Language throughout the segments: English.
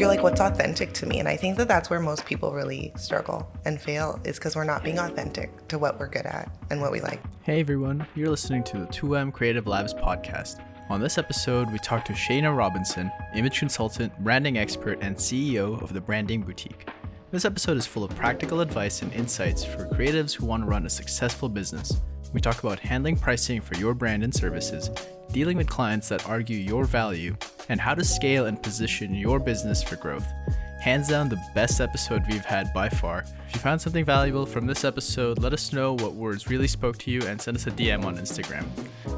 you're like, what's authentic to me? And I think that that's where most people really struggle and fail is because we're not being authentic to what we're good at and what we like. Hey everyone, you're listening to the 2M Creative Labs podcast. On this episode, we talk to Shayna Robinson, image consultant, branding expert, and CEO of the Branding Boutique. This episode is full of practical advice and insights for creatives who want to run a successful business. We talk about handling pricing for your brand and services, dealing with clients that argue your value, and how to scale and position your business for growth. Hands down, the best episode we've had by far. If you found something valuable from this episode, let us know what words really spoke to you and send us a DM on Instagram.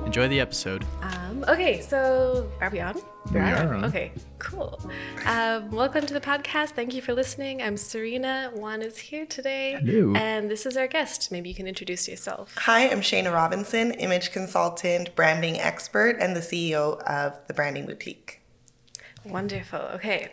Enjoy the episode. Um, okay, so are we on? We are on. Okay, cool. Um, welcome to the podcast. Thank you for listening. I'm Serena. Juan is here today. Hello. And this is our guest. Maybe you can introduce yourself. Hi, I'm Shayna Robinson, image consultant, branding expert, and the CEO of the Branding Boutique. Wonderful. Okay.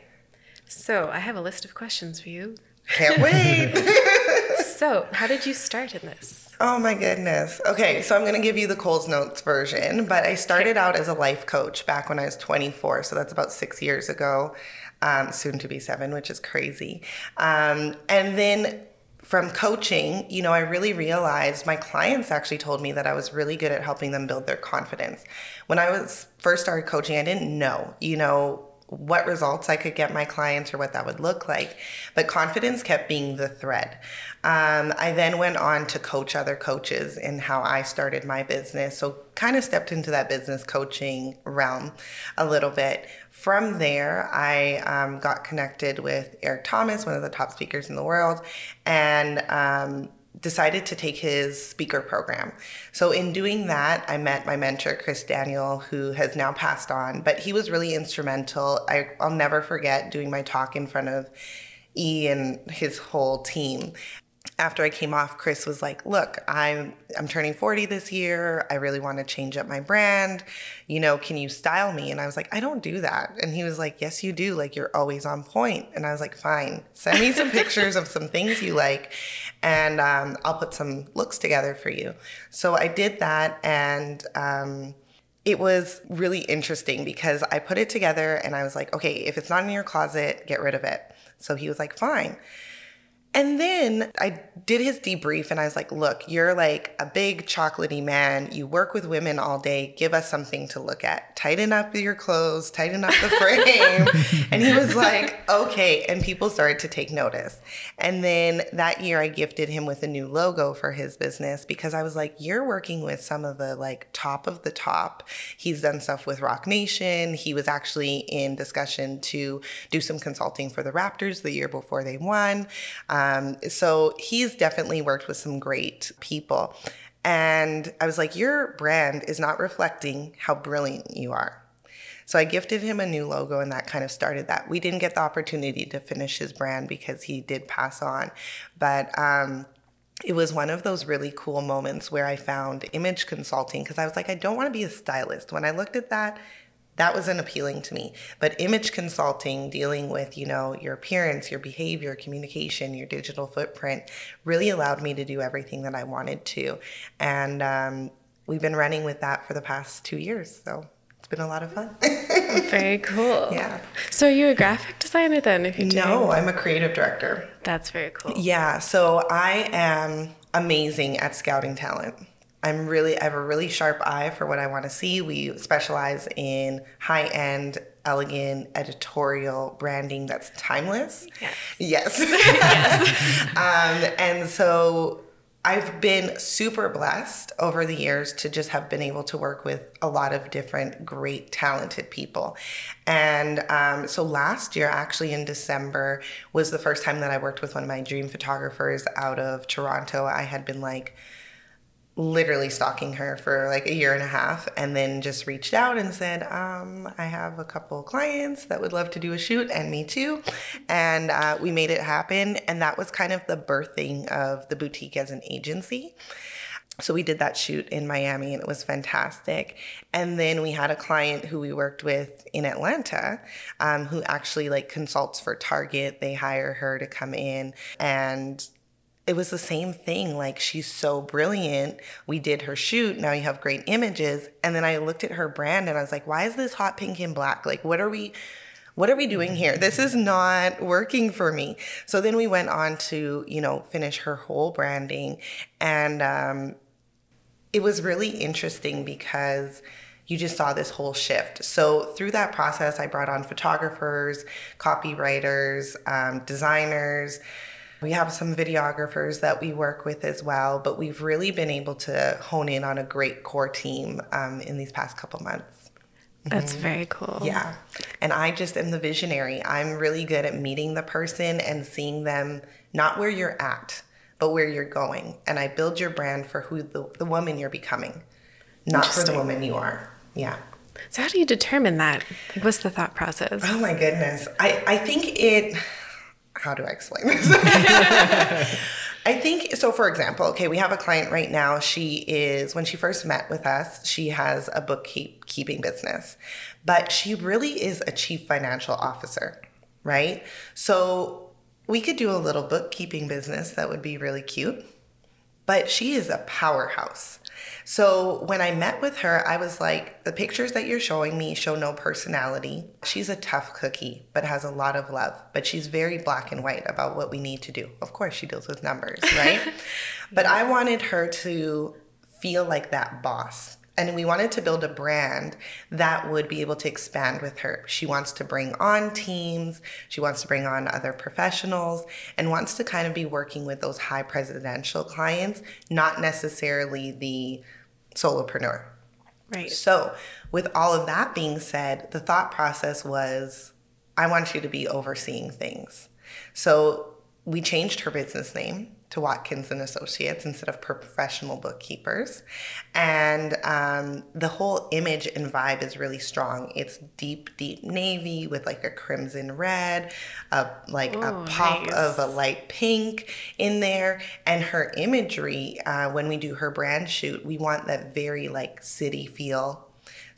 So I have a list of questions for you. Can't wait. So, how did you start in this? oh my goodness. Okay, so I'm going to give you the Coles Notes version, but I started out as a life coach back when I was 24, so that's about six years ago, um, soon to be seven, which is crazy. Um, and then from coaching, you know, I really realized my clients actually told me that I was really good at helping them build their confidence. When I was first started coaching, I didn't know, you know, what results I could get my clients or what that would look like. But confidence kept being the thread. Um, I then went on to coach other coaches in how I started my business. So, kind of stepped into that business coaching realm a little bit. From there, I um, got connected with Eric Thomas, one of the top speakers in the world, and um, decided to take his speaker program. So in doing that, I met my mentor Chris Daniel, who has now passed on, but he was really instrumental. I, I'll never forget doing my talk in front of E and his whole team. After I came off, Chris was like, "Look, I'm I'm turning 40 this year. I really want to change up my brand. You know, can you style me?" And I was like, "I don't do that." And he was like, "Yes, you do. Like you're always on point." And I was like, "Fine. Send me some pictures of some things you like, and um, I'll put some looks together for you." So I did that, and um, it was really interesting because I put it together, and I was like, "Okay, if it's not in your closet, get rid of it." So he was like, "Fine." And then I did his debrief and I was like, look, you're like a big chocolatey man. You work with women all day. Give us something to look at. Tighten up your clothes, tighten up the frame. and he was like, okay. And people started to take notice. And then that year I gifted him with a new logo for his business because I was like, you're working with some of the like top of the top. He's done stuff with Roc Nation. He was actually in discussion to do some consulting for the Raptors the year before they won. Um, so he's definitely worked with some great people. And I was like, Your brand is not reflecting how brilliant you are. So I gifted him a new logo, and that kind of started that. We didn't get the opportunity to finish his brand because he did pass on. But um, it was one of those really cool moments where I found image consulting because I was like, I don't want to be a stylist. When I looked at that, that wasn't appealing to me. But image consulting, dealing with, you know, your appearance, your behavior, communication, your digital footprint, really allowed me to do everything that I wanted to. And um, we've been running with that for the past two years. So it's been a lot of fun. Very cool. Yeah. So, are you a graphic designer then? If you do? no, I'm a creative director. That's very cool. Yeah, so I am amazing at scouting talent. I'm really, I have a really sharp eye for what I want to see. We specialize in high end, elegant, editorial branding that's timeless. Yes. Yes. um, and so I've been super blessed over the years to just have been able to work with a lot of different great, talented people. And um, so last year, actually in December, was the first time that I worked with one of my dream photographers out of Toronto. I had been like, literally stalking her for like a year and a half and then just reached out and said um, i have a couple clients that would love to do a shoot and me too and uh, we made it happen and that was kind of the birthing of the boutique as an agency so we did that shoot in Miami and it was fantastic. And then we had a client who we worked with in Atlanta um, who actually like consults for Target. They hire her to come in and it was the same thing. Like, she's so brilliant. We did her shoot. Now you have great images. And then I looked at her brand and I was like, why is this hot pink and black? Like, what are we. what are we doing here? This is not working for me. So then we went on to, you know, finish her whole branding. And um, it was really interesting because you just saw this whole shift. So through that process, I brought on photographers, copywriters, um, designers. We have some videographers that we work with as well, but we've really been able to hone in on a great core team um, in these past couple months. That's mm-hmm. very cool. Yeah. And I just am the visionary. I'm really good at meeting the person and seeing them not where you're at, but where you're going. And I build your brand for who the, the woman you're becoming, not for the woman you are. Yeah. So, how do you determine that? What's the thought process? Oh my goodness. I, I think it, how do I explain this? I think so. For example, okay, we have a client right now. She is, when she first met with us, she has a bookkeeping business, but she really is a chief financial officer, right? So we could do a little bookkeeping business that would be really cute, but she is a powerhouse. So when I met with her, I was like, the pictures that you're showing me show no personality. She's a tough cookie, but has a lot of love. But she's very black and white about what we need to do. Of course, she deals with numbers, right? but I wanted her to feel like that boss and we wanted to build a brand that would be able to expand with her. She wants to bring on teams, she wants to bring on other professionals, and wants to kind of be working with those high presidential clients, not necessarily the solopreneur. Right. So, with all of that being said, the thought process was I want you to be overseeing things. So, we changed her business name to Watkins and Associates instead of professional bookkeepers, and um, the whole image and vibe is really strong. It's deep, deep navy with like a crimson red, a, like Ooh, a pop nice. of a light pink in there, and her imagery uh, when we do her brand shoot, we want that very like city feel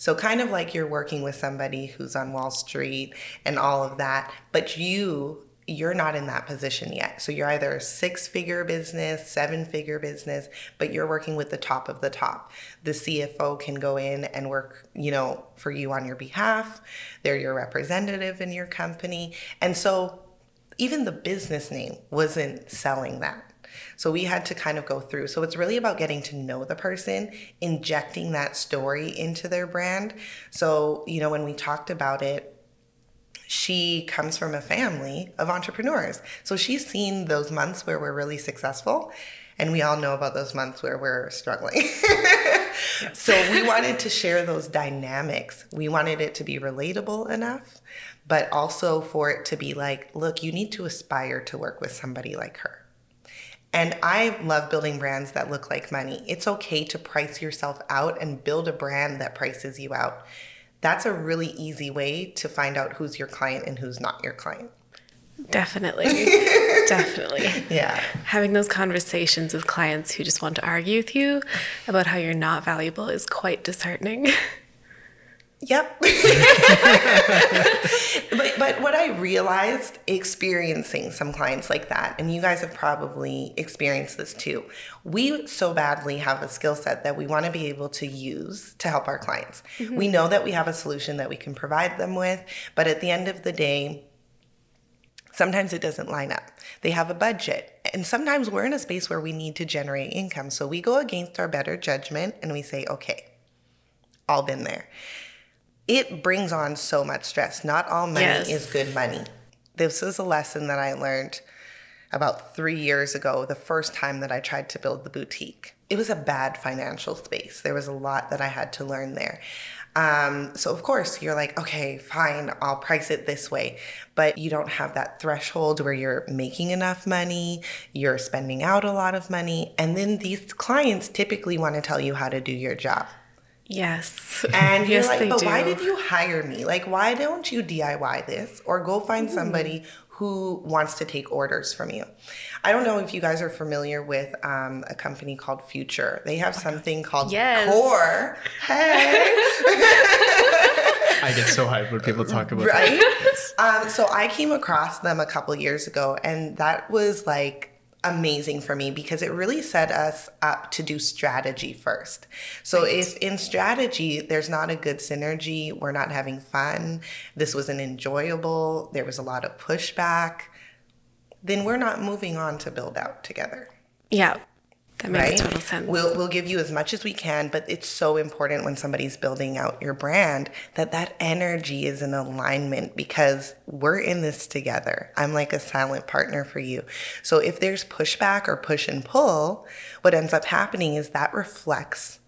so, kind of like you're working with somebody who's on Wall Street and all of that, but you you're not in that position yet. So you're either a six figure business, seven figure business, but you're working with the top of the top. The CFO can go in and work, you know, for you on your behalf. They're your representative in your company. And so even the business name wasn't selling that. So we had to kind of go through. So it's really about getting to know the person, injecting that story into their brand. So, you know, when we talked about it, she comes from a family of entrepreneurs. So she's seen those months where we're really successful. And we all know about those months where we're struggling. So we wanted to share those dynamics. We wanted it to be relatable enough, but also for it to be like, look, you need to aspire to work with somebody like her. And I love building brands that look like money. It's okay to price yourself out and build a brand that prices you out that's a really easy way to find out who's your client and who's not your client. Definitely. Definitely. Yeah. Having those conversations with clients who just want to argue with you about how you're not valuable is quite disheartening. Yep. but, but what I realized experiencing some clients like that, and you guys have probably experienced this too, we so badly have a skill set that we want to be able to use to help our clients. Mm-hmm. We know that we have a solution that we can provide them with, but at the end of the day, sometimes it doesn't line up. They have a budget. And sometimes we're in a space where we need to generate income. So we go against our better judgment and we say, okay, all been there it brings on so much stress. Not all money yes. is good money. This is a lesson that I learned about three years ago, the first time that I tried to build the boutique. It was a bad financial space. There was a lot that I had to learn there. Um, so, of course, you're like, okay, fine, I'll price it this way. But you don't have that threshold where you're making enough money, you're spending out a lot of money. And then these clients typically want to tell you how to do your job. Yes. And you're yes, like, but do. why did you hire me? Like, why don't you DIY this or go find Ooh. somebody who wants to take orders from you? I don't know if you guys are familiar with um, a company called Futur. They have something called yes. Core. Hey. I get so hyped when people talk about right? That. Yes. Um, so I came across them a couple years ago, and that was like amazing for me because it really set us up to do strategy first. So right. if in strategy there's not a good synergy, we're not having fun, this wasn't enjoyable, there was a lot of pushback, then we're not moving on to build out together. Yeah. That makes right? total sense. We'll, we'll give you as much as we can, but it's so important when somebody's building out your brand that that energy is in alignment because we're in this together. I'm like a silent partner for you. So if there's pushback or push and pull, what ends up happening is that reflects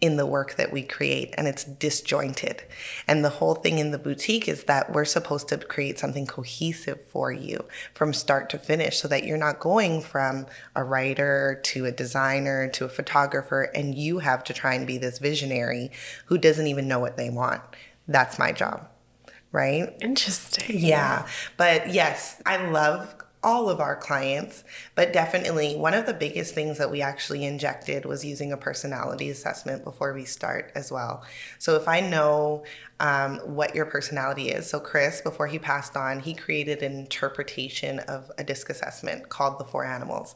in the work that we create and it's disjointed. And the whole thing in the boutique is that we're supposed to create something cohesive for you from start to finish so that you're not going from a writer to a designer to a photographer and you have to try and be this visionary who doesn't even know what they want. That's my job. Right? Interesting. Yeah. But yes, I love all of our clients, but definitely one of the biggest things that we actually injected was using a personality assessment before we start as well. So if I know um, what your personality is, so Chris, before he passed on, he created an interpretation of a DISC assessment called the four animals.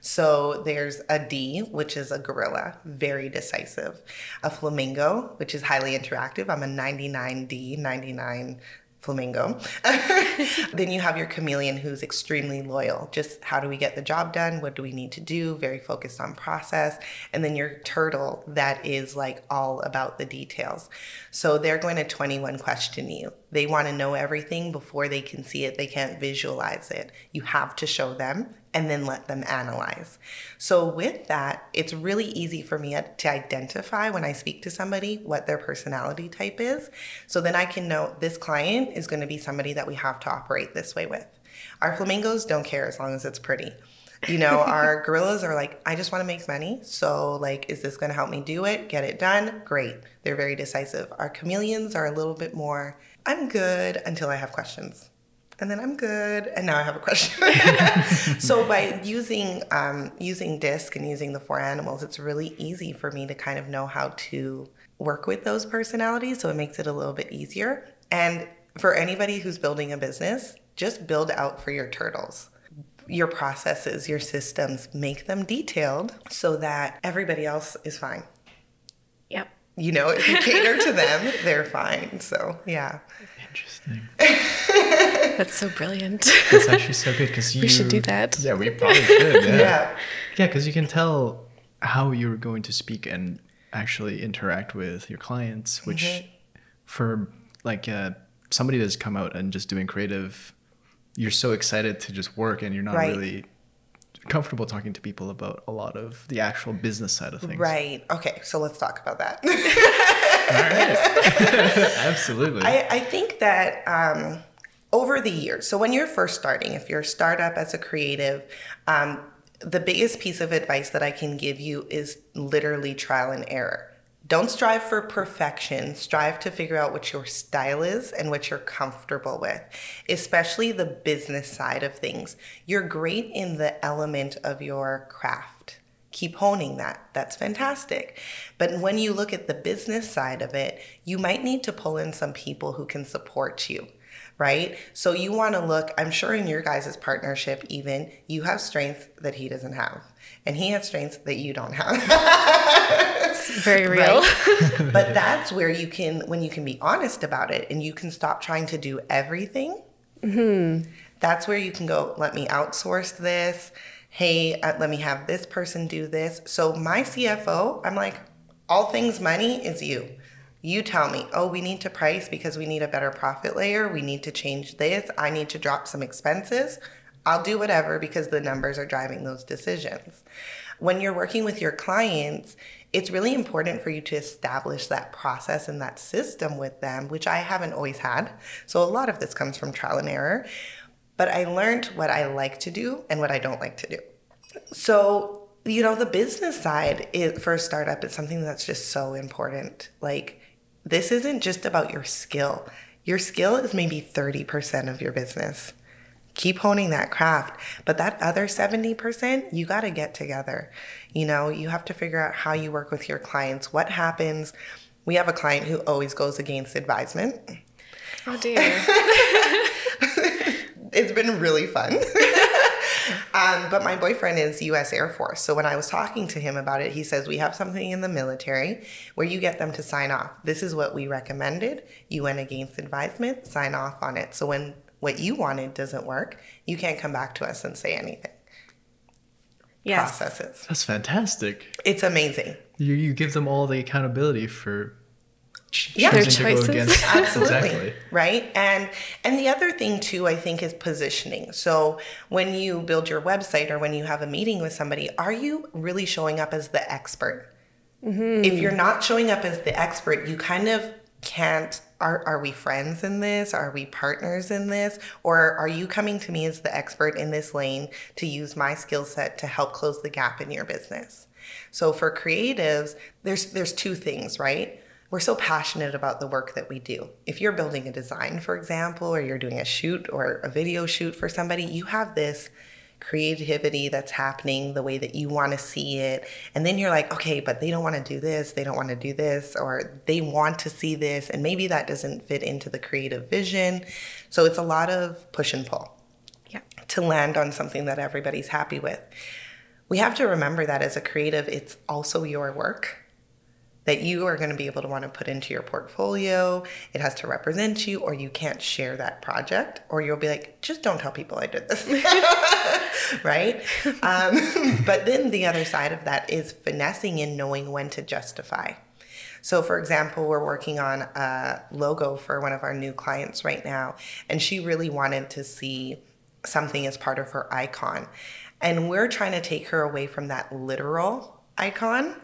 So there's a D, which is a gorilla, very decisive, a flamingo, which is highly interactive. I'm a 99D, 99 flamingo. then you have your chameleon who's extremely loyal. Just how do we get the job done? What do we need to do? Very focused on process. And then your turtle that is like all about the details. So they're going to 21 question you. They want to know everything before they can see it. They can't visualize it. You have to show them and then let them analyze. So, with that, it's really easy for me to identify when I speak to somebody what their personality type is. So then I can know this client is going to be somebody that we have to operate this way with. Our flamingos don't care as long as it's pretty. You know, our gorillas are like, I just want to make money. So, like, is this going to help me do it? Get it done? Great. They're very decisive. Our chameleons are a little bit more, I'm good until I have questions and then I'm good. And now I have a question. so by using um, using DISC and using the four animals, it's really easy for me to kind of know how to work with those personalities. So it makes it a little bit easier. And for anybody who's building a business, just build out for your turtles. Your processes, your systems, make them detailed so that everybody else is fine. Yep. You know, if you cater to them, they're fine. So, yeah. Interesting. That's so brilliant. That's actually so good because you. We should do that. Yeah, we probably should. Yeah. yeah. Yeah, because you can tell how you're going to speak and actually interact with your clients, which mm-hmm. for like uh, somebody that's come out and just doing creative, you're so excited to just work and you're not right. really comfortable talking to people about a lot of the actual business side of things. Right. Okay. So let's talk about that. Absolutely. I, I, think that um, over the years, so when you're first starting, if you're a startup as a creative, um, the biggest piece of advice that I can give you is literally trial and error. Don't strive for perfection. Strive to figure out what your style is and what you're comfortable with, especially the business side of things. You're great in the element of your craft. Keep honing that. That's fantastic. But when you look at the business side of it, you might need to pull in some people who can support you right? So you want to look, I'm sure in your guys' partnership, even, you have strengths that he doesn't have, and he has strengths that you don't have. it's very real. Right? but that's where you can, when you can be honest about it and you can stop trying to do everything, mm-hmm. that's where you can go, let me outsource this. Hey, uh, let me have this person do this. So my CFO, I'm like, all things money is you. You tell me, oh, we need to price because we need a better profit layer. We need to change this. I need to drop some expenses. I'll do whatever because the numbers are driving those decisions. When you're working with your clients, it's really important for you to establish that process and that system with them, which I haven't always had. So a lot of this comes from trial and error. But I learned what I like to do and what I don't like to do. So, you know, the business side is, for a startup is something that's just so important. Like, this isn't just about your skill. Your skill is maybe 30% of your business. Keep honing that craft, but that other 70%, you got to get together. You know, you have to figure out how you work with your clients. What happens? We have a client who always goes against advisement. Oh dear. it's been really fun. Um, but my boyfriend is U.S. Air Force, so when I was talking to him about it, he says we have something in the military where you get them to sign off. This is what we recommended. You went against advisement, sign off on it. So when what you wanted doesn't work, you can't come back to us and say anything. Yes. Processes. That's fantastic. It's amazing. You you give them all the accountability for ch- Yeah. Their choosing to go choices. against Absolutely. exactly. Right? And and the other thing too I think is positioning. So when you build your website or when you have a meeting with somebody, are you really showing up as the expert? Mm-hmm. If you're not showing up as the expert, you kind of can't are, are we friends in this? Are we partners in this? Or are you coming to me as the expert in this lane to use my skill set to help close the gap in your business? So for creatives, there's there's two things, right? We're so passionate about the work that we do. If you're building a design, for example, or you're doing a shoot or a video shoot for somebody, you have this creativity that's happening the way that you want to see it. And then you're like, okay, but they don't want to do this, they don't want to do this, or they want to see this, and maybe that doesn't fit into the creative vision. So it's a lot of push and pull Yeah. to land on something that everybody's happy with. We have to remember that as a creative, it's also your work that you are going to be able to want to put into your portfolio. It has to represent you, or you can't share that project, or you'll be like, just don't tell people I did this. right? Um, but then the other side of that is finessing and knowing when to justify. So, for example, we're working on a logo for one of our new clients right now, and she really wanted to see something as part of her icon. And we're trying to take her away from that literal icon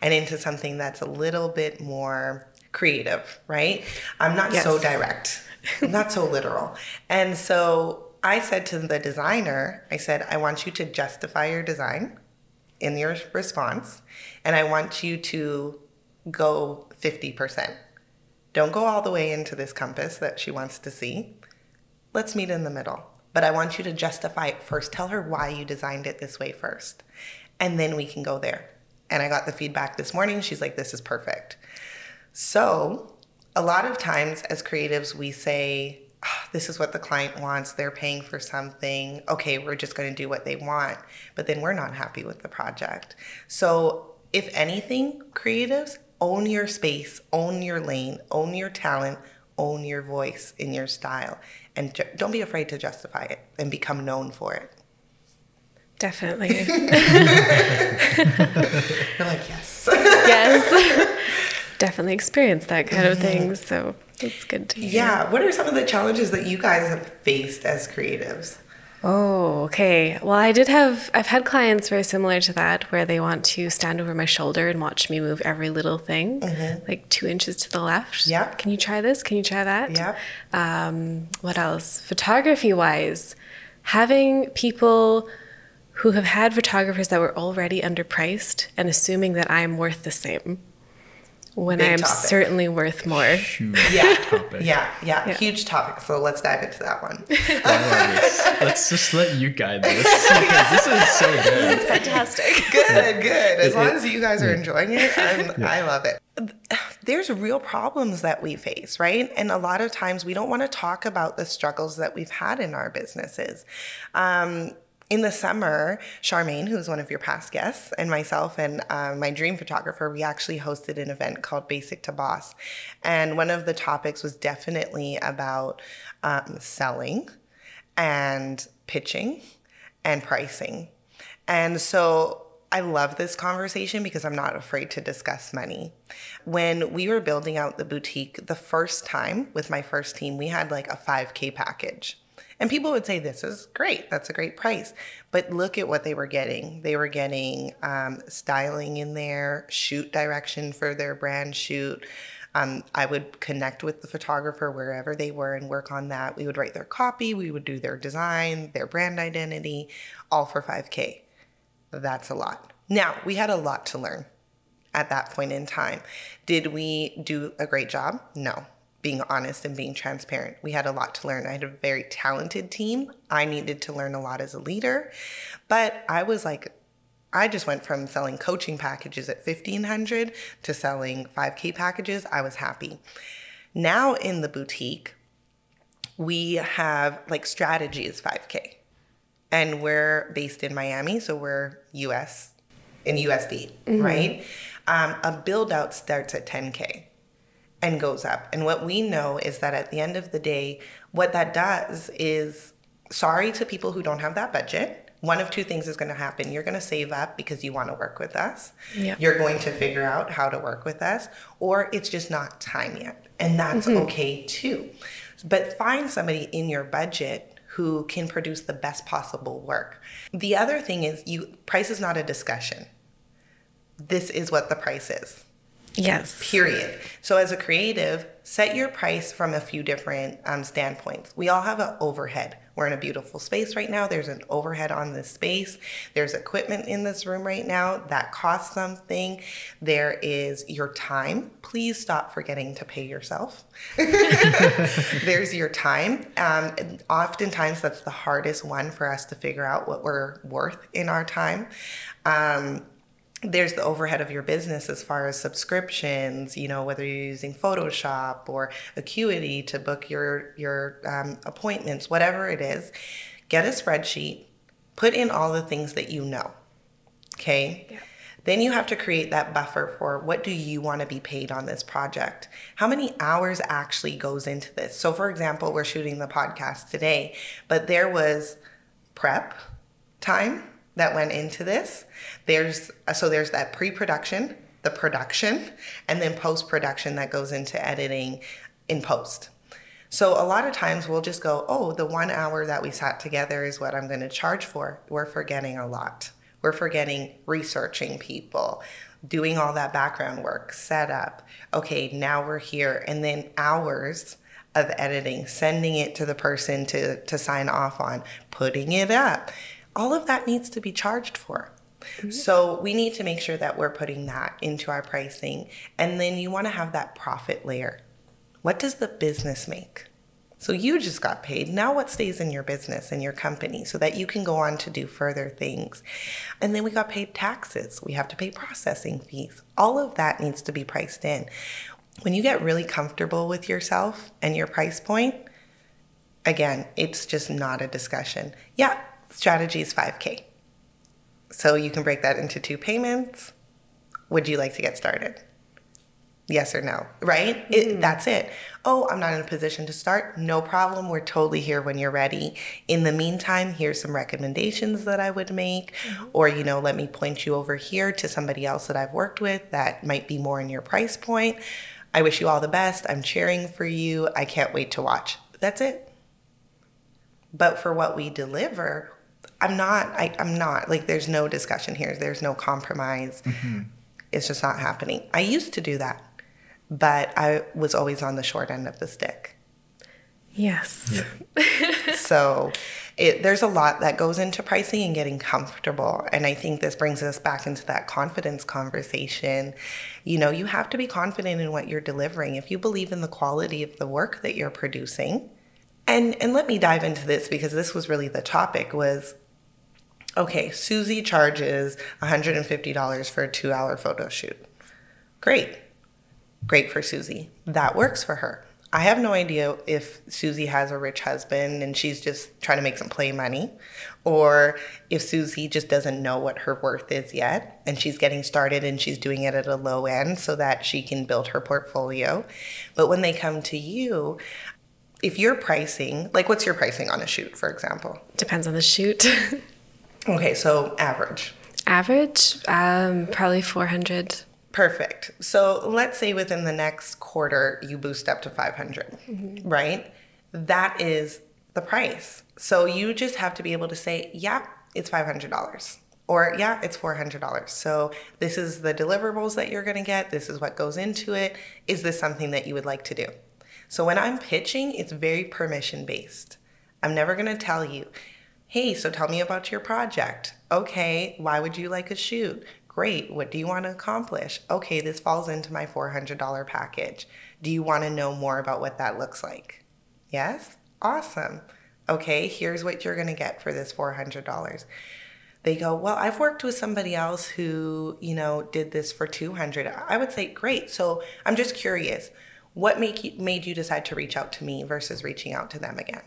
and into something that's a little bit more creative, right? I'm not so direct, I'm not so literal. And so I said to the designer, I said, I want you to justify your design in your response, and I want you to go 50%. Don't go all the way into this compass that she wants to see. Let's meet in the middle. But I want you to justify it first. Tell her why you designed it this way first. And then we can go there. And I got the feedback this morning. She's like, this is perfect. So, a lot of times as creatives, we say, "Ah, this is what the client wants. They're paying for something. Okay, we're just going to do what they want. But then we're not happy with the project. So, if anything, creatives, own your space, own your lane, own your talent, own your voice in your style. And ju- don't be afraid to justify it and become known for it. Definitely. You're like, yes. yes. Definitely experienced that kind of thing. So it's good to hear. yeah. What are some of the challenges that you guys have faced as creatives? Oh, okay. Well, I did have, I've had clients very similar to that where they want to stand over my shoulder and watch me move every little thing, like two inches to the left. Yeah. Can you try this? Can you try that? Yeah. Um, what else? Photography wise, having people who have had photographers that were already underpriced and assuming that I'm worth the same when Big I am topic. certainly worth more. Huge Yeah. topic. Yeah, yeah, Yeah. huge topic. So let's dive into that one. I love this. Let's just let you guide this because this is so good. Fantastic. good, good. As It- long it- as you guys are enjoying it, I'm, I love it. There's real problems that we face, right? And a lot of times we don't want to talk about the struggles that we've had in our businesses. Um, in the summer, Charmaine, who's one of your past guests, and myself and uh, my dream photographer, we actually hosted an event called Basic to Boss. And one of the topics was definitely about um, selling and pitching and pricing. And so I love this conversation because I'm not afraid to discuss money. When we were building out the boutique the first time with my first team, we had like a 5K package. And people would say, This is great. That's a great price. But look at what they were getting. They were getting um, styling in there, shoot direction for their brand shoot. Um, I would connect with the photographer wherever they were and work on that. We would write their copy, we would do their design, their brand identity, all for 5K. That's a lot. Now, we had a lot to learn at that point in time. Did we do a great job? No. Being honest and being transparent. We had a lot to learn. I had a very talented team. I needed to learn a lot as a leader. But I was like, I just went from selling coaching packages at 1500 to selling 5K packages. I was happy. Now in the boutique, we have like strategy is 5K and we're based in Miami, so we're US in USD, right? Um, a build out starts at 10K and goes up. And what we know is that at the end of the day, what that does is sorry to people who don't have that budget. One of two things is going to happen. You're going to save up because you want to work with us. Yep. You're going to figure out how to work with us, or it's just not time yet. And that's mm-hmm. okay too. But find somebody in your budget who can produce the best possible work. The other thing is you price is not a discussion. This is what the price is Yes. period. So as a creative, set your price from a few different um, standpoints. We all have an overhead. We're in a beautiful space right now. There's an overhead on this space. There's equipment in this room right now that costs something. There is your time. Please stop forgetting to pay yourself. There's your time. Um, oftentimes, that's the hardest one for us to figure out what we're worth in our time. Um, there's the overhead of your business as far as subscriptions you know whether you're using photoshop or acuity to book your your um, appointments whatever it is get a spreadsheet put in all the things that you know okay? Yeah. then you have to create that buffer for what do you want to be paid on this project? How many hours actually goes into this? So for example we're shooting the podcast today but there was prep time that went into this. There's uh, so there's that pre-production, the production, and then post-production that goes into editing in post. So a lot of times we'll just go, "Oh, the 1 hour that we sat together is what I'm going to charge for." We're forgetting a lot. We're forgetting researching people, doing all that background work, setup. Okay, now we're here and then hours of editing, sending it to the person to to sign off on, putting it up all of that needs to be charged for. Mm-hmm. So we need to make sure that we're putting that into our pricing. And then you want to have that profit layer. What does the business make? So you just got paid. Now what stays in your business and your company so that you can go on to do further things. And then we got paid taxes. We have to pay processing fees. All of that needs to be priced in. When you get really comfortable with yourself and your price point, again, it's just not a discussion. Yeah, strategy is 5K. So you can break that into two payments. Would you like to get started? Yes or no, right? It, mm-hmm. that's it. Oh, I'm not in a position to start. No problem. We're totally here when you're ready. In the meantime, here's some recommendations that I would make. Mm-hmm. Or, you know, let me point you over here to somebody else that I've worked with that might be more in your price point. I wish you all the best. I'm cheering for you. I can't wait to watch. That's it. But for what we deliver, I'm not, I, I'm not, like, there's no discussion here. There's no compromise. Mm-hmm. It's just not happening. I used to do that, but I was always on the short end of the stick. Yes. So it, there's a lot that goes into pricing and getting comfortable. And I think this brings us back into that confidence conversation. You know, you have to be confident in what you're delivering. If you believe in the quality of the work that you're producing, and and let me dive into this because this was really the topic was okay, Susie charges $150 for a 2-hour photo shoot. Great. Great for Susie. That works for her. I have no idea if Susie has a rich husband and she's just trying to make some play money, or if Susie just doesn't know what her worth is yet and she's getting started and she's doing it at a low end so that she can build her portfolio. But when they come to you, if you're pricing, like what's your pricing on a shoot, for example? Depends on the shoot. Okay, so average. Average, um, probably 400. Perfect. So let's say within the next quarter you boost up to 500, right? That is the price. So you just have to be able to say, yeah, it's $500. Or, yeah, it's $400. So, this is the deliverables that you're gonna get. This is what goes into it. Is this something that you would like to do? So, when I'm pitching, it's very permission based. I'm never gonna tell you, hey, so tell me about your project. Okay, why would you like a shoot? Great, what do you want to accomplish? Okay, this falls into my $400 package. Do you want to know more about what that looks like? Yes? Awesome. Okay, here's what you're going to get for this $400. They go, "Well, I've worked with somebody else who, you know, did this for 200." I would say, "Great." So, I'm just curious, what make you, made you decide to reach out to me versus reaching out to them again?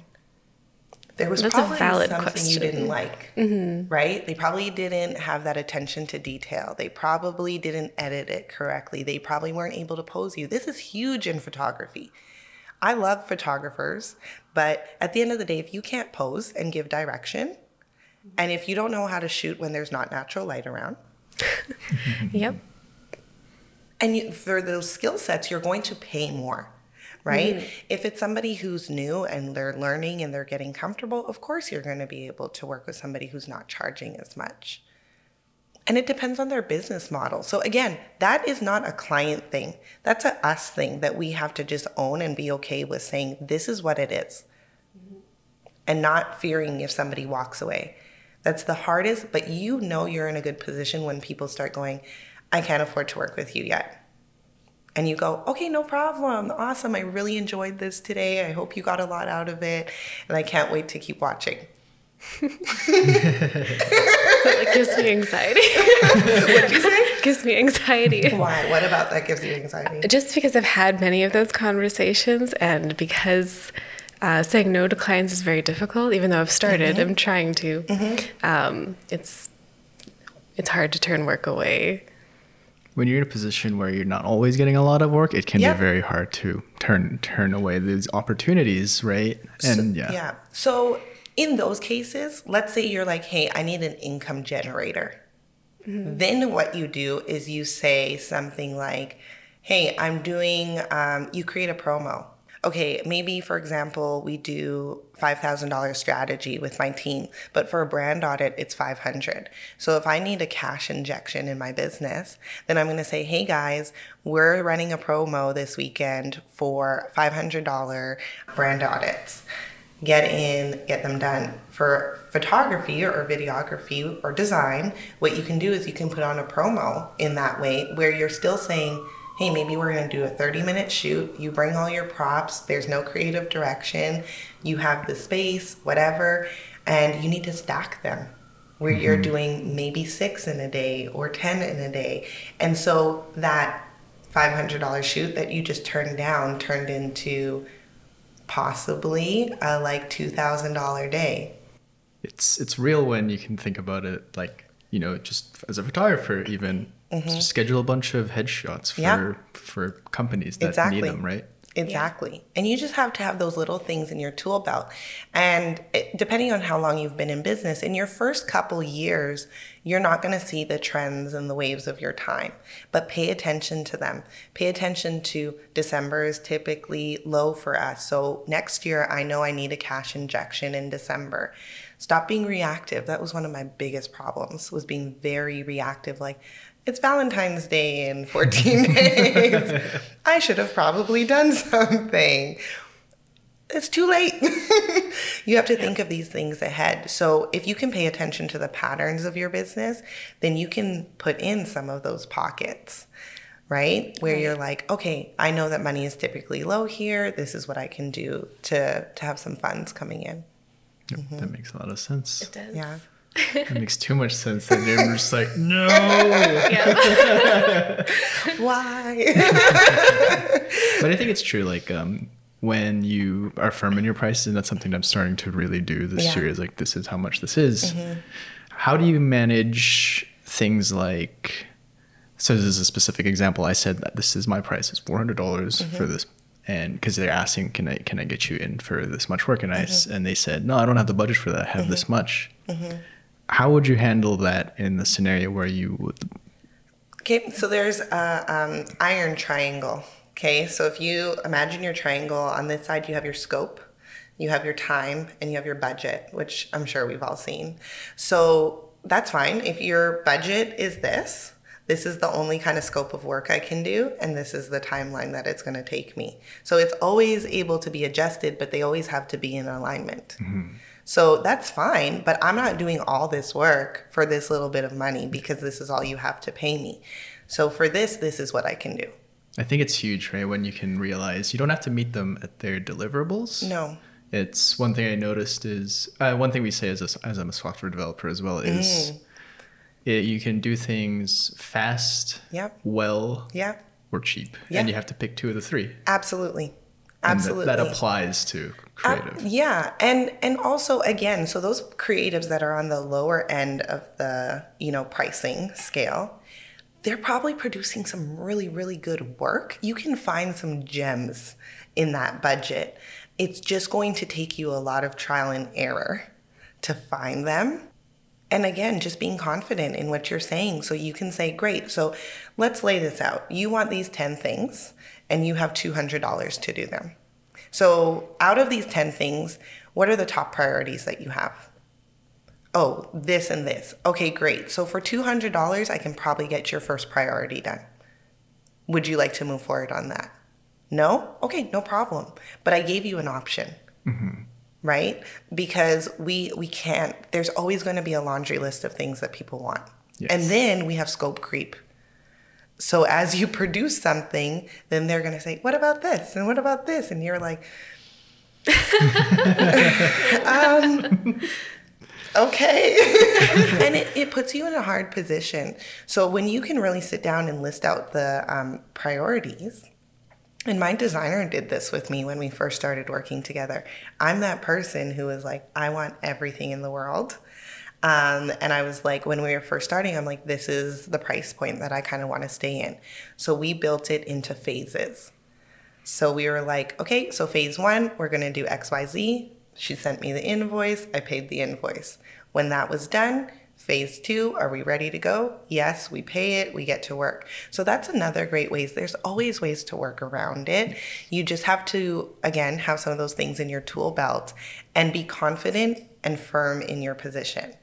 There was That's a probably valid something you question. didn't like, mm-hmm. right? They probably didn't have that attention to detail. They probably didn't edit it correctly. They probably weren't able to pose you. This is huge in photography. I love photographers, but at the end of the day, if you can't pose and give direction, and if you don't know how to shoot when there's not natural light around, Yep. and you, for those skill sets, you're going to pay more, right? Mm-hmm. If it's somebody who's new and they're learning and they're getting comfortable, of course you're going to be able to work with somebody who's not charging as much. And it depends on their business model. So again, that is not a client thing. That's a us thing that we have to just own and be okay with saying this is what it is. Mm-hmm. And not fearing if somebody walks away. That's the hardest, but you know you're in a good position when people start going, I can't afford to work with you yet. And you go, okay, no problem. Awesome. I really enjoyed this today. I hope you got a lot out of it. And I can't wait to keep watching. It gives me anxiety. What'd you say? gives me anxiety. Why? What about that gives you anxiety? Just because I've had many of those conversations and because uh, saying no to clients is very difficult, even though I've started, I'm trying to. Um, it's it's hard to turn work away. When you're in a position where you're not always getting a lot of work, it can Yeah. be very hard to turn turn away these opportunities, right? And yeah. Yeah. So in those cases, let's say you're like, hey, I need an income generator. Then what you do is you say something like, hey, I'm doing, um, you create a promo. Okay, maybe for example, we do $5,000 strategy with my team, but for a brand audit, it's 500. So if I need a cash injection in my business, then I'm going to say, hey guys, we're running a promo this weekend for $500 brand audits get in, get them done. For photography or videography or design, what you can do is you can put on a promo in that way where you're still saying, hey, maybe we're going to do a 30 minute shoot. You bring all your props, there's no creative direction, you have the space, whatever, and you need to stack them. Where you're mm-hmm. doing maybe six in a day or 10 in a day. And so that $500 shoot that you just turned down turned into possibly a like $2,000 day. it's it's real when you can think about it like you know just as a photographer even just schedule a bunch of headshots for Mm-hmm. Yeah. for companies that Exactly. need them right Exactly. And you just have to have those little things in your tool belt. And it, depending on how long you've been in business, in your first couple years, you're not going to see the trends and the waves of your time, but pay attention to them. Pay attention to December is typically low for us. So next year, I know I need a cash injection in December. Stop being reactive. That was one of my biggest problems was being very reactive like it's Valentine's Day in 14 days. I should have probably done something. It's too late. you have to think of these things ahead. So, if you can pay attention to the patterns of your business, then you can put in some of those pockets, right? Where you're like, okay, I know that money is typically low here. This is what I can do to to have some funds coming in. Yep, Mm-hmm. that makes a lot of sense It does. Yeah. It makes too much sense that they're just like no Yeah. Why? but i think it's true like um when you are firm in your prices and that's something i'm starting to really do this Yeah. Mm-hmm. year is like this is how much this is how do you manage things like so this is a specific example i said that this is my price it's $400 Mm-hmm. for this and because they're asking can i can i get you in for this much work and i Mm-hmm. and they said no i don't have the budget for that i have this much how would you handle that in the scenario where you would Okay, so there's a um, iron triangle. Okay, so if you imagine your triangle, on this side you have your scope, you have your time, and you have your budget, which I'm sure we've all seen. So that's fine. If your budget is this, this is the only kind of scope of work I can do, and this is the timeline that it's going to take me. So it's always able to be adjusted, but they always have to be in alignment. So that's fine, but I'm not doing all this work for this little bit of money because this is all you have to pay me. So for this, this is what I can do. I think it's huge, right? When you can realize you don't have to meet them at their deliverables. No. It's one thing I noticed is uh, one thing we say as a, as I'm a software developer as well is it, you can do things fast, Yep. well, Yeah, or cheap, Yeah. and you have to pick two of the three. absolutely. Absolutely. that applies to Uh, creative. yeah, and and also again, so those creatives that are on the lower end of the you know pricing scale, they're probably producing some really really good work. You can find some gems in that budget. It's just going to take you a lot of trial and error to find them. And again, just being confident in what you're saying. So you can say, great, so let's lay this out. You want these 10 things, and you have $200 to do them. So out of these 10 things, what are the top priorities that you have? Oh, this and this. Okay, great. So for $200, I can probably get your first priority done. Would you like to move forward on that? No? Okay, no problem. But I gave you an option mm-hmm. right because we we can't there's always going to be a laundry list of things that people want Yes. and then we have scope creep so as you produce something then they're going to say what about this and what about this and you're like um, okay and it, it puts you in a hard position so when you can really sit down and list out the um, priorities and my designer did this with me when we first started working together. I'm that person who is like, I want everything in the world. Um, and I was like, when we were first starting, I'm like, this is the price point that I kind of want to stay in. So we built it into phases. So we were like, okay, so phase one, we're going to do XYZ. She sent me the invoice. I paid the invoice. When that was done, phase two, are we ready to go? Yes, we pay it, we get to work. So that's another great ways. There's always ways to work around it. You just have to, again, have some of those things in your tool belt and be confident and firm in your position.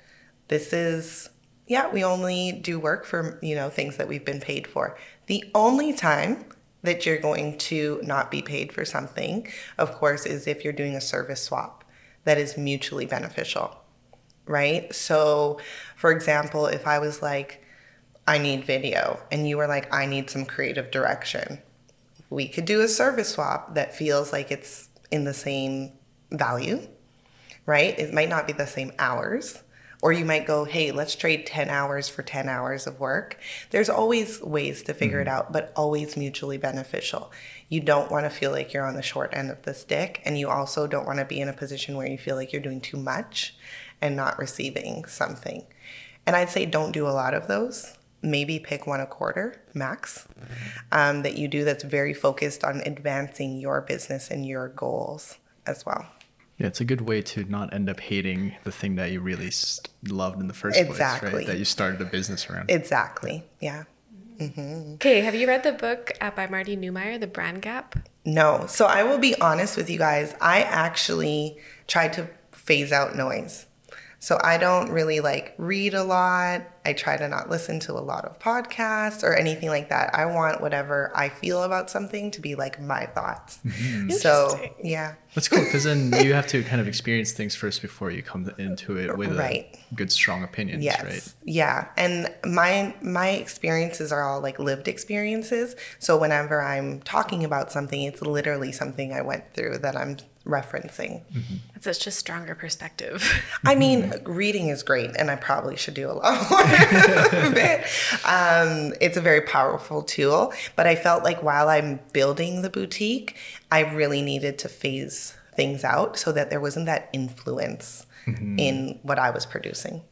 This is, yeah, we only do work for, you know, things that we've been paid for. The only time that you're going to not be paid for something, of course, is if you're doing a service swap that is mutually beneficial, right? So, for example, if I was like, I need video, and you were like, I need some creative direction, we could do a service swap that feels like it's in the same value, right? It might not be the same hours. Or you might go, hey, let's trade 10 hours for 10 hours of work. There's always ways to figure it out, but always mutually beneficial. You don't want to feel like you're on the short end of the stick, and you also don't want to be in a position where you feel like you're doing too much and not receiving something. And I'd say don't do a lot of those. Maybe pick one a quarter max um, that you do that's very focused on advancing your business and your goals as well. Yeah, it's a good way to not end up hating the thing that you really st- loved in the first place, Exactly. right? That you started a business around. Exactly. Yeah. Okay, have you read the book uh, by Marty Neumeier, The Brand Gap? No. So I will be honest with you guys. I actually tried to phase out noise. So I don't really like read a lot. I try to not listen to a lot of podcasts or anything like that. I want whatever I feel about something to be like my thoughts. Mm-hmm. So, yeah. That's cool because then you have to kind of experience things first before you come into it with Right. a good, strong opinions, Yes. right? Yeah. And my my experiences are all like lived experiences. So whenever I'm talking about something, it's literally something I went through that I'm referencing. Mm-hmm. That's such a stronger perspective. I mean, reading is great, and I probably should do a lot more of it. Um, it's a very powerful tool, but I felt like while I'm building the boutique, I really needed to phase things out so that there wasn't that influence mm-hmm. in what I was producing.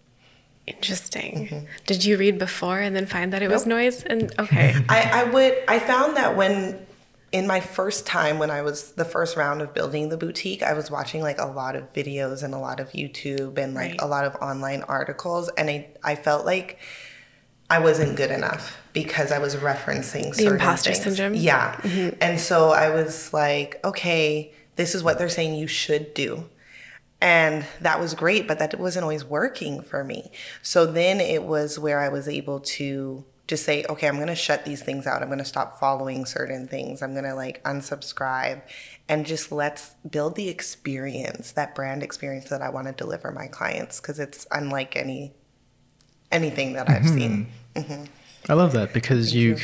Interesting. Mm-hmm. Did you read before and then find that it was noise? And okay. I, I would I found that when in my first time when I was the first round of building the boutique, I was watching like a lot of videos and a lot of YouTube and like Right. a lot of online articles and I I felt like I wasn't good enough because I was referencing certain imposter things. syndrome? Yeah. Mm-hmm. And so I was like, okay, this is what they're saying you should do. And that was great, but that wasn't always working for me. So then it was where I was able to just say, okay, I'm going to shut these things out. I'm going to stop following certain things. I'm going to like unsubscribe and just let's build the experience, that brand experience that I want to deliver my clients because it's unlike any anything that I've seen. Hmm. Mm-hmm. I love that because you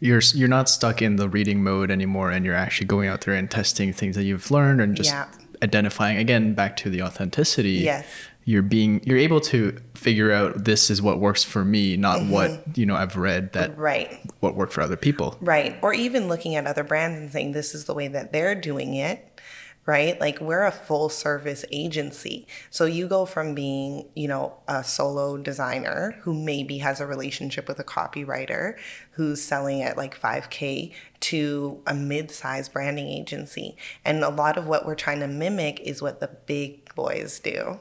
you're you're not stuck in the reading mode anymore, and you're actually going out there and testing things that you've learned and just Yeah. identifying again back to the authenticity. Yes. you're being you're able to figure out this is what works for me not mm-hmm. what you know i've read that right what worked for other people right or even looking at other brands and saying this is the way that they're doing it right? Like we're a full service agency. So you go from being, you know, a solo designer who maybe has a relationship with a copywriter who's selling at like 5K to a mid sized branding agency. And a lot of what we're trying to mimic is what the big boys do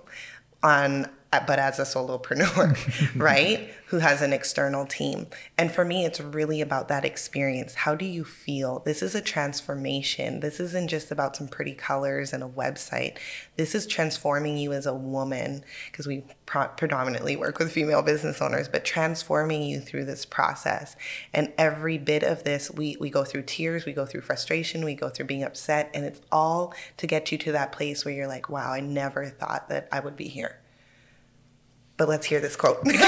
on Uh, but as a solopreneur, right? Who has an external team. And for me, it's really about that experience. How do you feel? This is a transformation. This isn't just about some pretty colors and a website. This is transforming you as a woman, because we pro- predominantly work with female business owners, but transforming you through this process. And every bit of this, we, we go through tears, we go through frustration, we go through being upset, and it's all to get you to that place where you're like, wow, I never thought that I would be here but let's hear this quote. Thank you.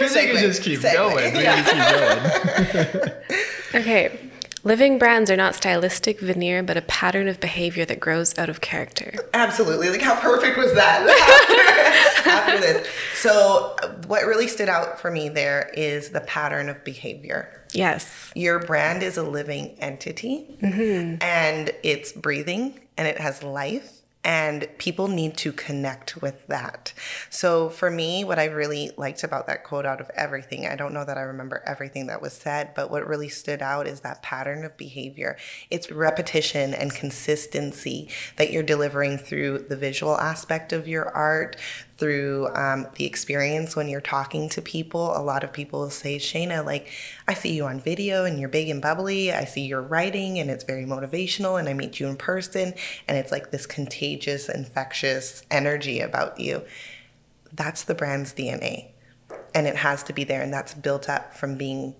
we can just keep going. We yeah. keep going. okay. Living brands are not stylistic veneer, but a pattern of behavior that grows out of character. Absolutely. Like, how perfect was that after, after this? So, what really stood out for me there is the pattern of behavior. Yes. Your brand is a living entity mm-hmm. and it's breathing and it has life and people need to connect with that. So for me, what I really liked about that quote out of everything, I don't know that I remember everything that was said, but what really stood out is that pattern of behavior. It's repetition and consistency that you're delivering through the visual aspect of your art, through um, the experience when you're talking to people. A lot of people say, Shayna, like, I see you on video and you're big and bubbly. I see your writing and it's very motivational. And I meet you in person and it's like this contagious, infectious energy about you. That's the brand's DNA. And it has to be there. And that's built up from being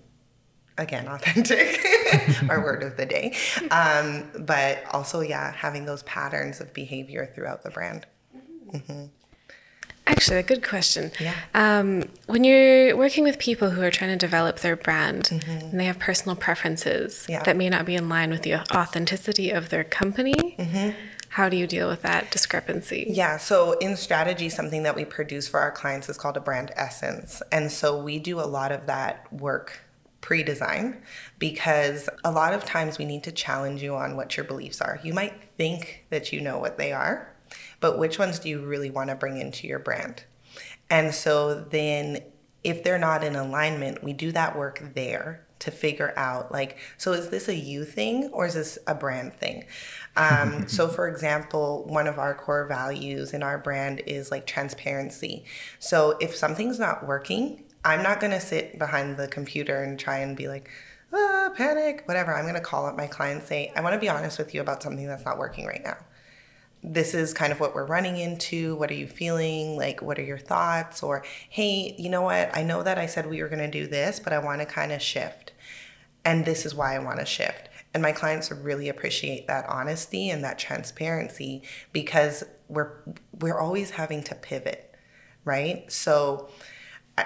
again authentic our word of the day um, but also yeah having those patterns of behavior throughout the brand mm-hmm. Actually, a good question. Yeah. Um, when you're working with people who are trying to develop their brand mm-hmm. and they have personal preferences yeah. that may not be in line with the authenticity of their company, mm-hmm. how do you deal with that discrepancy? Yeah. So in strategy, something that we produce for our clients is called a brand essence, and so we do a lot of that work pre-design because a lot of times we need to challenge you on what your beliefs are. You might think that you know what they are but which ones do you really want to bring into your brand? And so then if they're not in alignment, we do that work there to figure out like so is this a you thing or is this a brand thing? Um, so for example one of our core values in our brand is like transparency. So if something's not working i'm not going to sit behind the computer and try and be like ah, panic whatever. I'm going to call up my client and say i want to be honest with you about something that's not working right now this is kind of what we're running into. What are you feeling? Like, what are your thoughts? Or, hey, you know what? I know that I said we were going to do this, but I want to kind of shift. And this is why I want to shift. And my clients really appreciate that honesty and that transparency because we're we're always having to pivot, right? So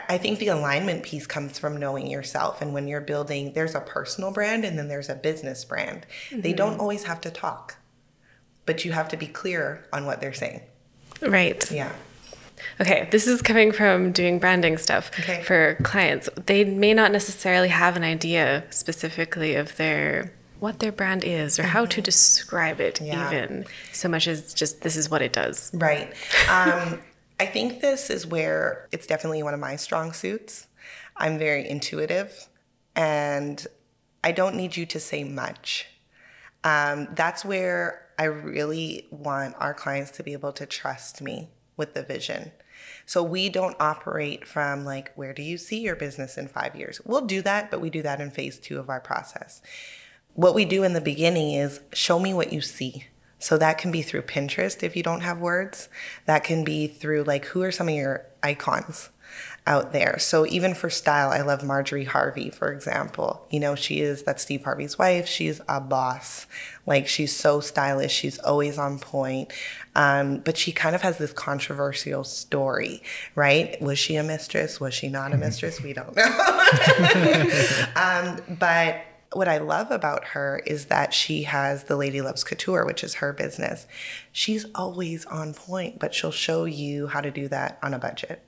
I think the alignment piece comes from knowing yourself. And when you're building, there's a personal brand and then there's a business brand. Mm-hmm. They don't always have to talk but you have to be clear on what they're saying. Right. Yeah. Okay, this is coming from doing branding stuff okay. for clients. They may not necessarily have an idea specifically of their what their brand is or mm-hmm. how to mm-hmm. describe it yeah. even so much as just this is what it does. Right. Um, I think this is where it's definitely one of my strong suits. I'm very intuitive and I don't need you to say much. Um, that's where I really want our clients to be able to trust me with the vision. So we don't operate from like, where do you see your business in five years? We'll do that, but we do that in phase two of our process. What we do in the beginning is show me what you see. So that can be through Pinterest if you don't have words. That can be through like, who are some of your icons? Out there. So even for style, I love Marjorie Harvey, for example. You know, she is that's Steve Harvey's wife. She's a boss. Like she's so stylish. She's always on point. Um, but she kind of has this controversial story, right? Was she a mistress? Was she not a mistress? We don't know. um, but what I love about her is that she has the Lady Loves Couture, which is her business. She's always on point, but she'll show you how to do that on a budget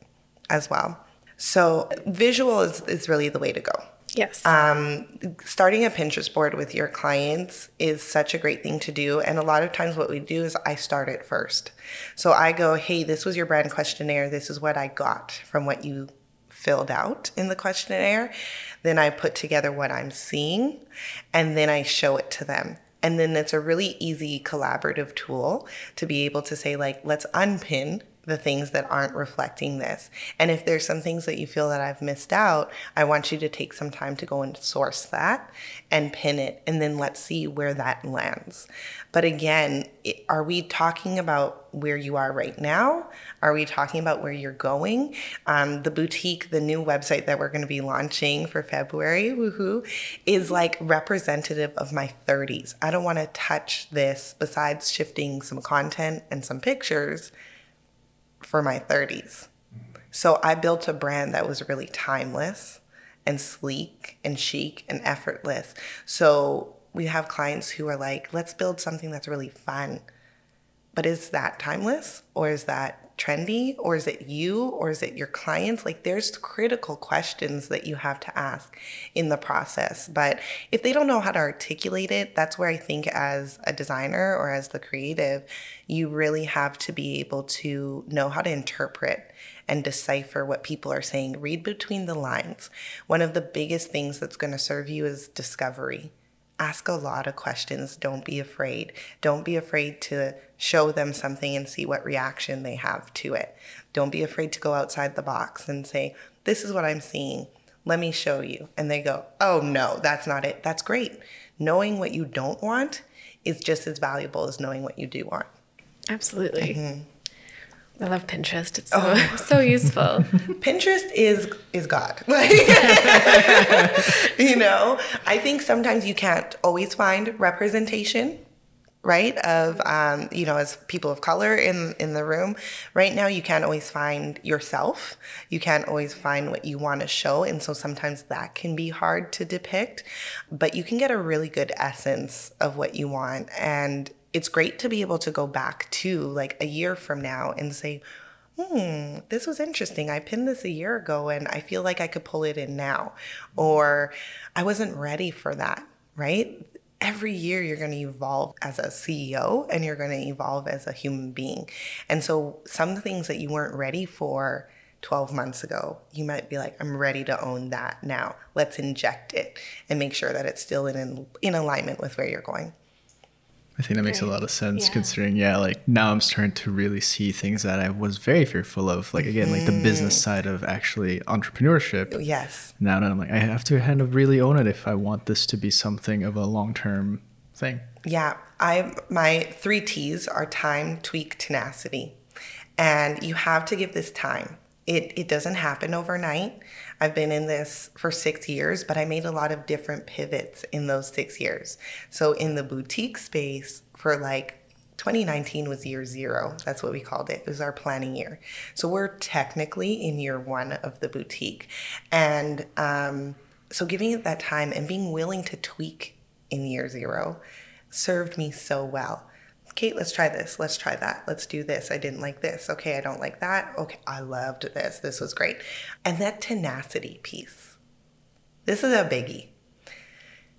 as well. So visual is, is really the way to go. Yes. Um, starting a Pinterest board with your clients is such a great thing to do. And a lot of times, what we do is I start it first. So I go, hey, this was your brand questionnaire. This is what I got from what you filled out in the questionnaire. Then I put together what I'm seeing and then I show it to them. And then it's a really easy collaborative tool to be able to say, like, let's unpin the things that aren't reflecting this. And if there's some things that you feel that I've missed out, I want you to take some time to go and source that and pin it, and then let's see where that lands. But again, are we talking about where you are right now? Are we talking about where you're going? Um, the boutique, the new website that we're going to be launching for February, woohoo, is like representative of my 30s. I don't want to touch this besides shifting some content and some pictures for my 30s. So I built a brand that was really timeless and sleek and chic and effortless. So we have clients who are like, let's build something that's really fun. But is that timeless or is that trendy or is it you or is it your clients? Like there's critical questions that you have to ask in the process. But if they don't know how to articulate it that's where i think as a designer or as the creative you really have to be able to know how to interpret and decipher what people are saying. Read between the lines. One of the biggest things that's going to serve you is discovery. Ask a lot of questions. Don't be afraid. Don't be afraid to show them something and see what reaction they have to it. Don't be afraid to go outside the box and say, This is what I'm seeing. Let me show you. And they go, Oh, no, that's not it. That's great. Knowing what you don't want is just as valuable as knowing what you do want. Absolutely. Mm-hmm. I love Pinterest. It's so oh. so useful. Pinterest is is God. you know, I think sometimes you can't always find representation, right? Of um, you know, as people of color in in the room. Right now, you can't always find yourself. You can't always find what you want to show, and so sometimes that can be hard to depict. But you can get a really good essence of what you want, and it's great to be able to go back to like a year from now and say, hmm, this was interesting. I pinned this a year ago and I feel like I could pull it in now. Or I wasn't ready for that, right? Every year you're going to evolve as a CEO and you're going to evolve as a human being. And so some things that you weren't ready for 12 months ago, you might be like, I'm ready to own that now. Let's inject it and make sure that it's still in, in alignment with where you're going. I think that makes a lot of sense yeah. considering, yeah, like now I'm starting to really see things that I was very fearful of. Like, again, like the business mm. side of actually entrepreneurship. Yes. Now, now I'm like, I have to kind of really own it if I want this to be something of a long term thing. Yeah. I, my three T's are time, tweak, tenacity. And you have to give this time. It, it doesn't happen overnight. I've been in this for six years, but I made a lot of different pivots in those six years. So in the boutique space for like 2019 was year zero. That's what we called it. It was our planning year. So we're technically in year one of the boutique. And um, so giving it that time and being willing to tweak in year zero served me so well. Kate, let's try this. Let's try that. Let's do this. I didn't like this. Okay, I don't like that. Okay, I loved this. This was great. And that tenacity piece. This is a biggie.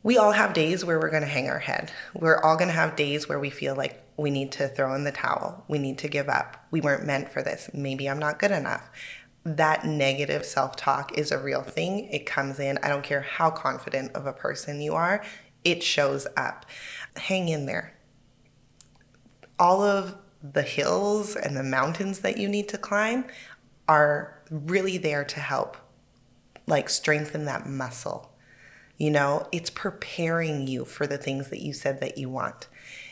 We all have days where we're going to hang our head. We're all going to have days where we feel like we need to throw in the towel. We need to give up. We weren't meant for this. Maybe I'm not good enough. That negative self talk is a real thing. It comes in. I don't care how confident of a person you are, it shows up. Hang in there all of the hills and the mountains that you need to climb are really there to help like strengthen that muscle. You know it's preparing you for the things that you said that you want.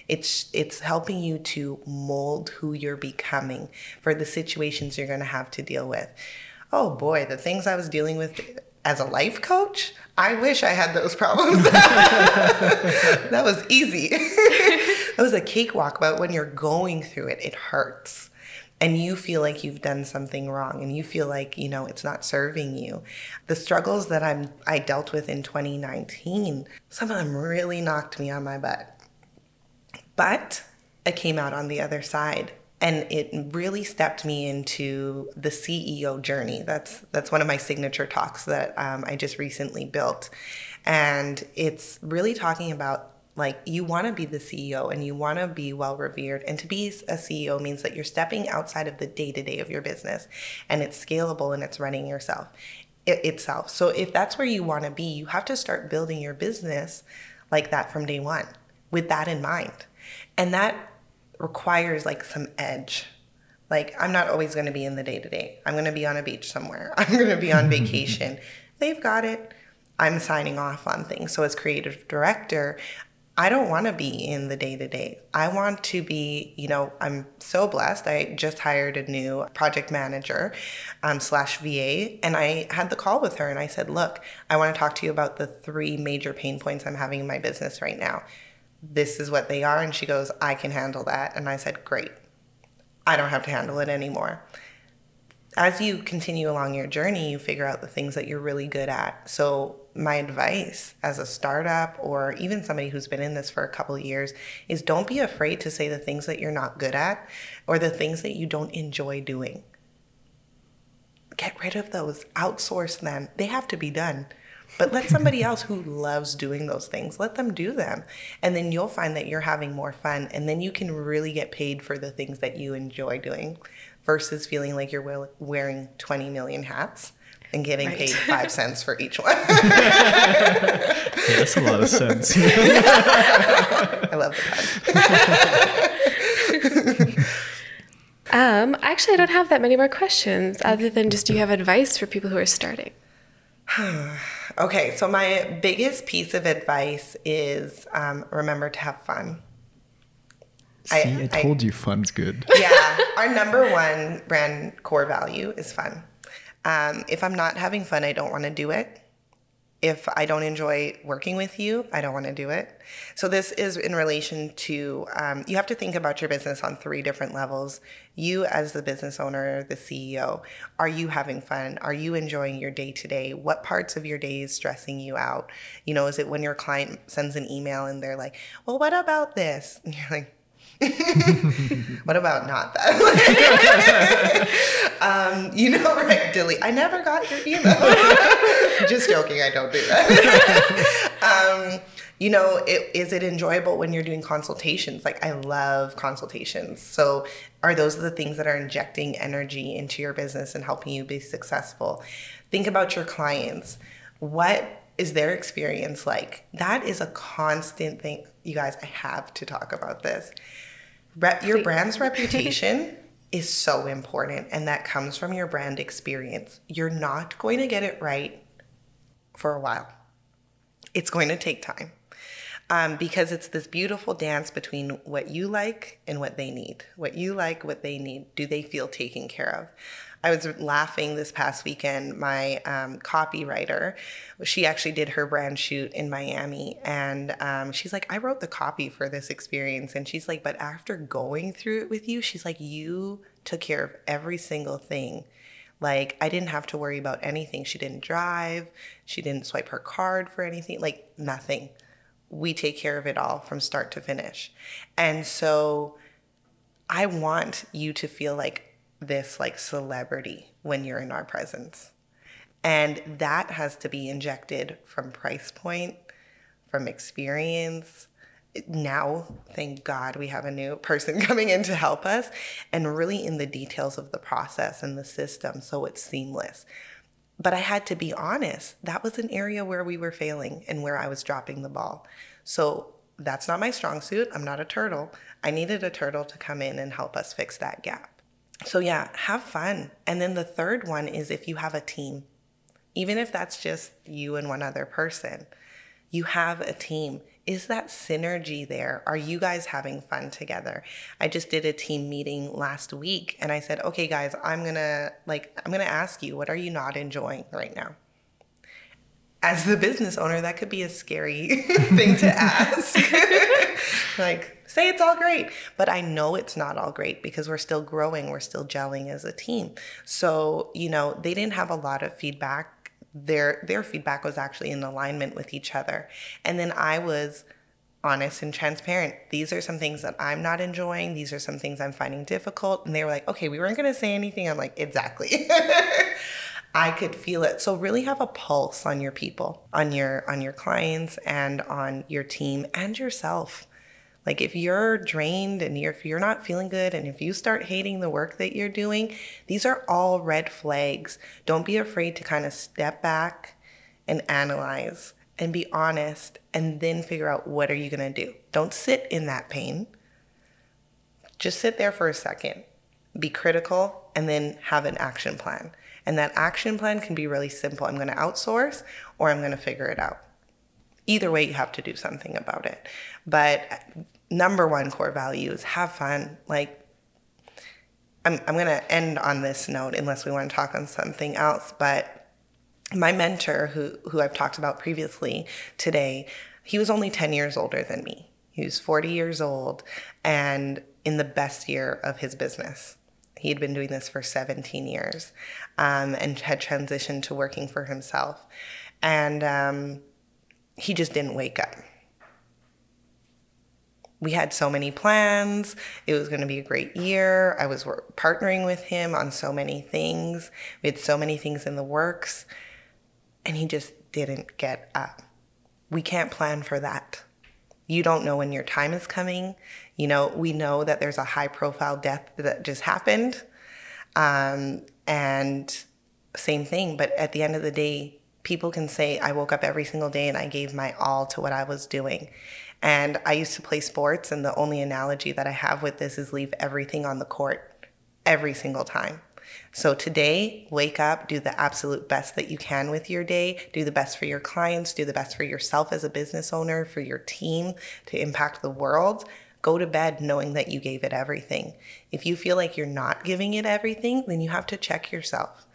It's it's helping you to mold who you're becoming for the situations you're going to have to deal with. Oh boy the things i was dealing with as a life coach i wish i had those problems. That was easy it was a cakewalk, but when you're going through it, it hurts. and you feel like you've done something wrong and you feel like you know it's not serving you. The struggles that i'm i dealt with in 2019 some of them really knocked me on my butt. But i came out on the other side and it really stepped me into the ceo journey. That's that's one of my signature talks that um, i just recently built. And it's really talking about like you want to be the CEO and you want to be well revered. And to be a CEO means that you're stepping outside of the day to day of your business and it's scalable and it's running yourself it, itself. So if that's where you want to be, you have to start building your business like that from day one with that in mind. And that requires like some edge. Like I'm not always going to be in the day to day. I'm going to be on a beach somewhere. I'm going to be on vacation. They've got it. I'm signing off on things. So as creative director, I don't want to be in the day to day. I want to be, you know, I'm so blessed. I just hired a new project manager um, slash VA, and I had the call with her and I said, Look, I want to talk to you about the three major pain points I'm having in my business right now. This is what they are. And she goes, I can handle that. And I said, Great. I don't have to handle it anymore as you continue along your journey, you figure out the things that you're really good at. So, my advice as a startup or even somebody who's been in this for a couple of years is don't be afraid to say the things that you're not good at or the things that you don't enjoy doing. Get rid of those, outsource them. They have to be done. But let somebody else who loves doing those things, let them do them. And then you'll find that you're having more fun and then you can really get paid for the things that you enjoy doing versus feeling like you're wearing 20 million hats and getting right. paid five cents for each one. yeah, that's a lot of sense. I love the um, actually, I don't have that many more questions other than just do you have advice for people who are starting? okay, so my biggest piece of advice is um, remember to have fun. See, I, I told I, you fun's good. Yeah, our number one brand core value is fun. Um, if I'm not having fun, I don't want to do it. If I don't enjoy working with you, I don't want to do it. So, this is in relation to um, you have to think about your business on three different levels. You, as the business owner, the CEO, are you having fun? Are you enjoying your day to day? What parts of your day is stressing you out? You know, is it when your client sends an email and they're like, well, what about this? And you're like, what about not that? um, you know, right, Dilly? I never got your email. Just joking, I don't do that. um, you know, it, is it enjoyable when you're doing consultations? Like, I love consultations. So, are those the things that are injecting energy into your business and helping you be successful? Think about your clients. What is their experience like? That is a constant thing. You guys, I have to talk about this. Re- your brand's reputation is so important, and that comes from your brand experience. You're not going to get it right for a while, it's going to take time. Um, because it's this beautiful dance between what you like and what they need. What you like, what they need. Do they feel taken care of? I was laughing this past weekend. My um, copywriter, she actually did her brand shoot in Miami, and um, she's like, I wrote the copy for this experience, and she's like, but after going through it with you, she's like, you took care of every single thing. Like I didn't have to worry about anything. She didn't drive. She didn't swipe her card for anything. Like nothing. We take care of it all from start to finish. And so I want you to feel like this like celebrity when you're in our presence. And that has to be injected from price point, from experience. Now, thank God we have a new person coming in to help us and really in the details of the process and the system so it's seamless. But I had to be honest, that was an area where we were failing and where I was dropping the ball. So that's not my strong suit. I'm not a turtle. I needed a turtle to come in and help us fix that gap. So, yeah, have fun. And then the third one is if you have a team, even if that's just you and one other person, you have a team. Is that synergy there? Are you guys having fun together? I just did a team meeting last week and I said, okay, guys, I'm gonna like, I'm gonna ask you, what are you not enjoying right now? As the business owner, that could be a scary thing to ask. like, say it's all great, but I know it's not all great because we're still growing, we're still gelling as a team. So, you know, they didn't have a lot of feedback. Their their feedback was actually in alignment with each other. And then I was honest and transparent. These are some things that I'm not enjoying. These are some things I'm finding difficult. And they were like, okay, we weren't going to say anything. I'm like, exactly. I could feel it. So really have a pulse on your people, on your on your clients and on your team and yourself. Like if you're drained and you're, if you're not feeling good and if you start hating the work that you're doing, these are all red flags. Don't be afraid to kind of step back and analyze and be honest and then figure out what are you going to do. Don't sit in that pain. Just sit there for a second. Be critical and then have an action plan. And that action plan can be really simple. I'm going to outsource or I'm going to figure it out. Either way, you have to do something about it. But uh, number one core value is have fun. Like, I'm, I'm going to end on this note unless we want to talk on something else. But my mentor, who, who I've talked about previously today, he was only 10 years older than me. He was 40 years old and in the best year of his business. He had been doing this for 17 years um, and had transitioned to working for himself. And um, he just didn't wake up. We had so many plans. It was going to be a great year. I was partnering with him on so many things. We had so many things in the works. And he just didn't get up. We can't plan for that. You don't know when your time is coming. You know, we know that there's a high profile death that just happened. Um, and same thing, but at the end of the day, people can say, I woke up every single day and I gave my all to what I was doing. And I used to play sports, and the only analogy that I have with this is leave everything on the court every single time. So today, wake up, do the absolute best that you can with your day, do the best for your clients, do the best for yourself as a business owner, for your team to impact the world go to bed knowing that you gave it everything. If you feel like you're not giving it everything, then you have to check yourself.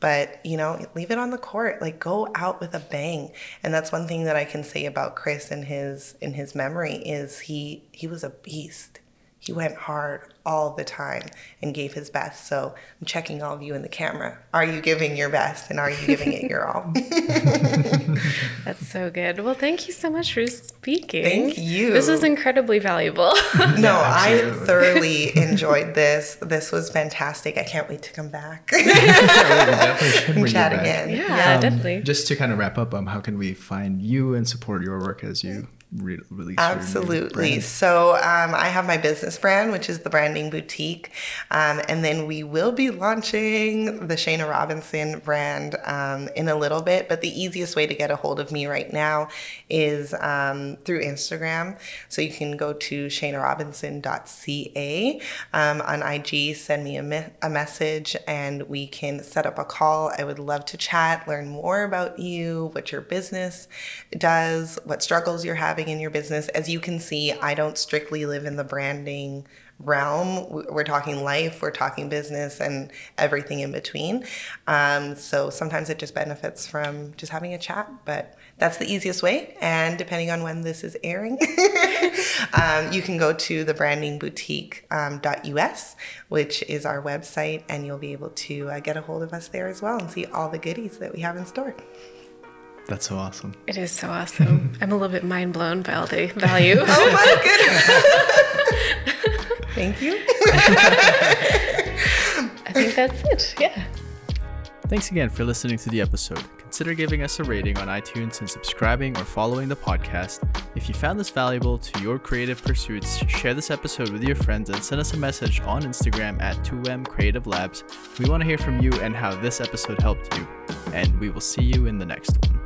But, you know, leave it on the court. Like go out with a bang. And that's one thing that I can say about Chris in his in his memory is he he was a beast. He went hard all the time and gave his best. So I'm checking all of you in the camera. Are you giving your best and are you giving it your all? That's so good. Well, thank you so much for speaking. Thank you. This was incredibly valuable. no, I thoroughly enjoyed this. This was fantastic. I can't wait to come back and chat again. Yeah, yeah. Um, definitely. Just to kind of wrap up, um, how can we find you and support your work as you re- release absolutely. so um, i have my business brand which is the branding boutique um, and then we will be launching the shana robinson brand um, in a little bit but the easiest way to get a hold of me right now is um, through instagram. So you can go to shanarobinson.ca um, on ig send me a, me- a message and we can set up a call. I would love to chat learn more about you what your business does what struggles you're having having in your business. As you can see, I don't strictly live in the branding realm. We're talking life, we're talking business, and everything in between. Um, so sometimes it just benefits from just having a chat, but that's the easiest way. And depending on when this is airing, um, you can go to the brandingboutique.us, um, which is our website, and you'll be able to uh, get a hold of us there as well and see all the goodies that we have in store. That's so awesome. It is so awesome. I'm a little bit mind blown by all the value. oh my goodness. Thank you. I think that's it. Yeah. Thanks again for listening to the episode. Consider giving us a rating on iTunes and subscribing or following the podcast. If you found this valuable to your creative pursuits, share this episode with your friends and send us a message on Instagram at 2M Creative Labs. We want to hear from you and how this episode helped you. And we will see you in the next one.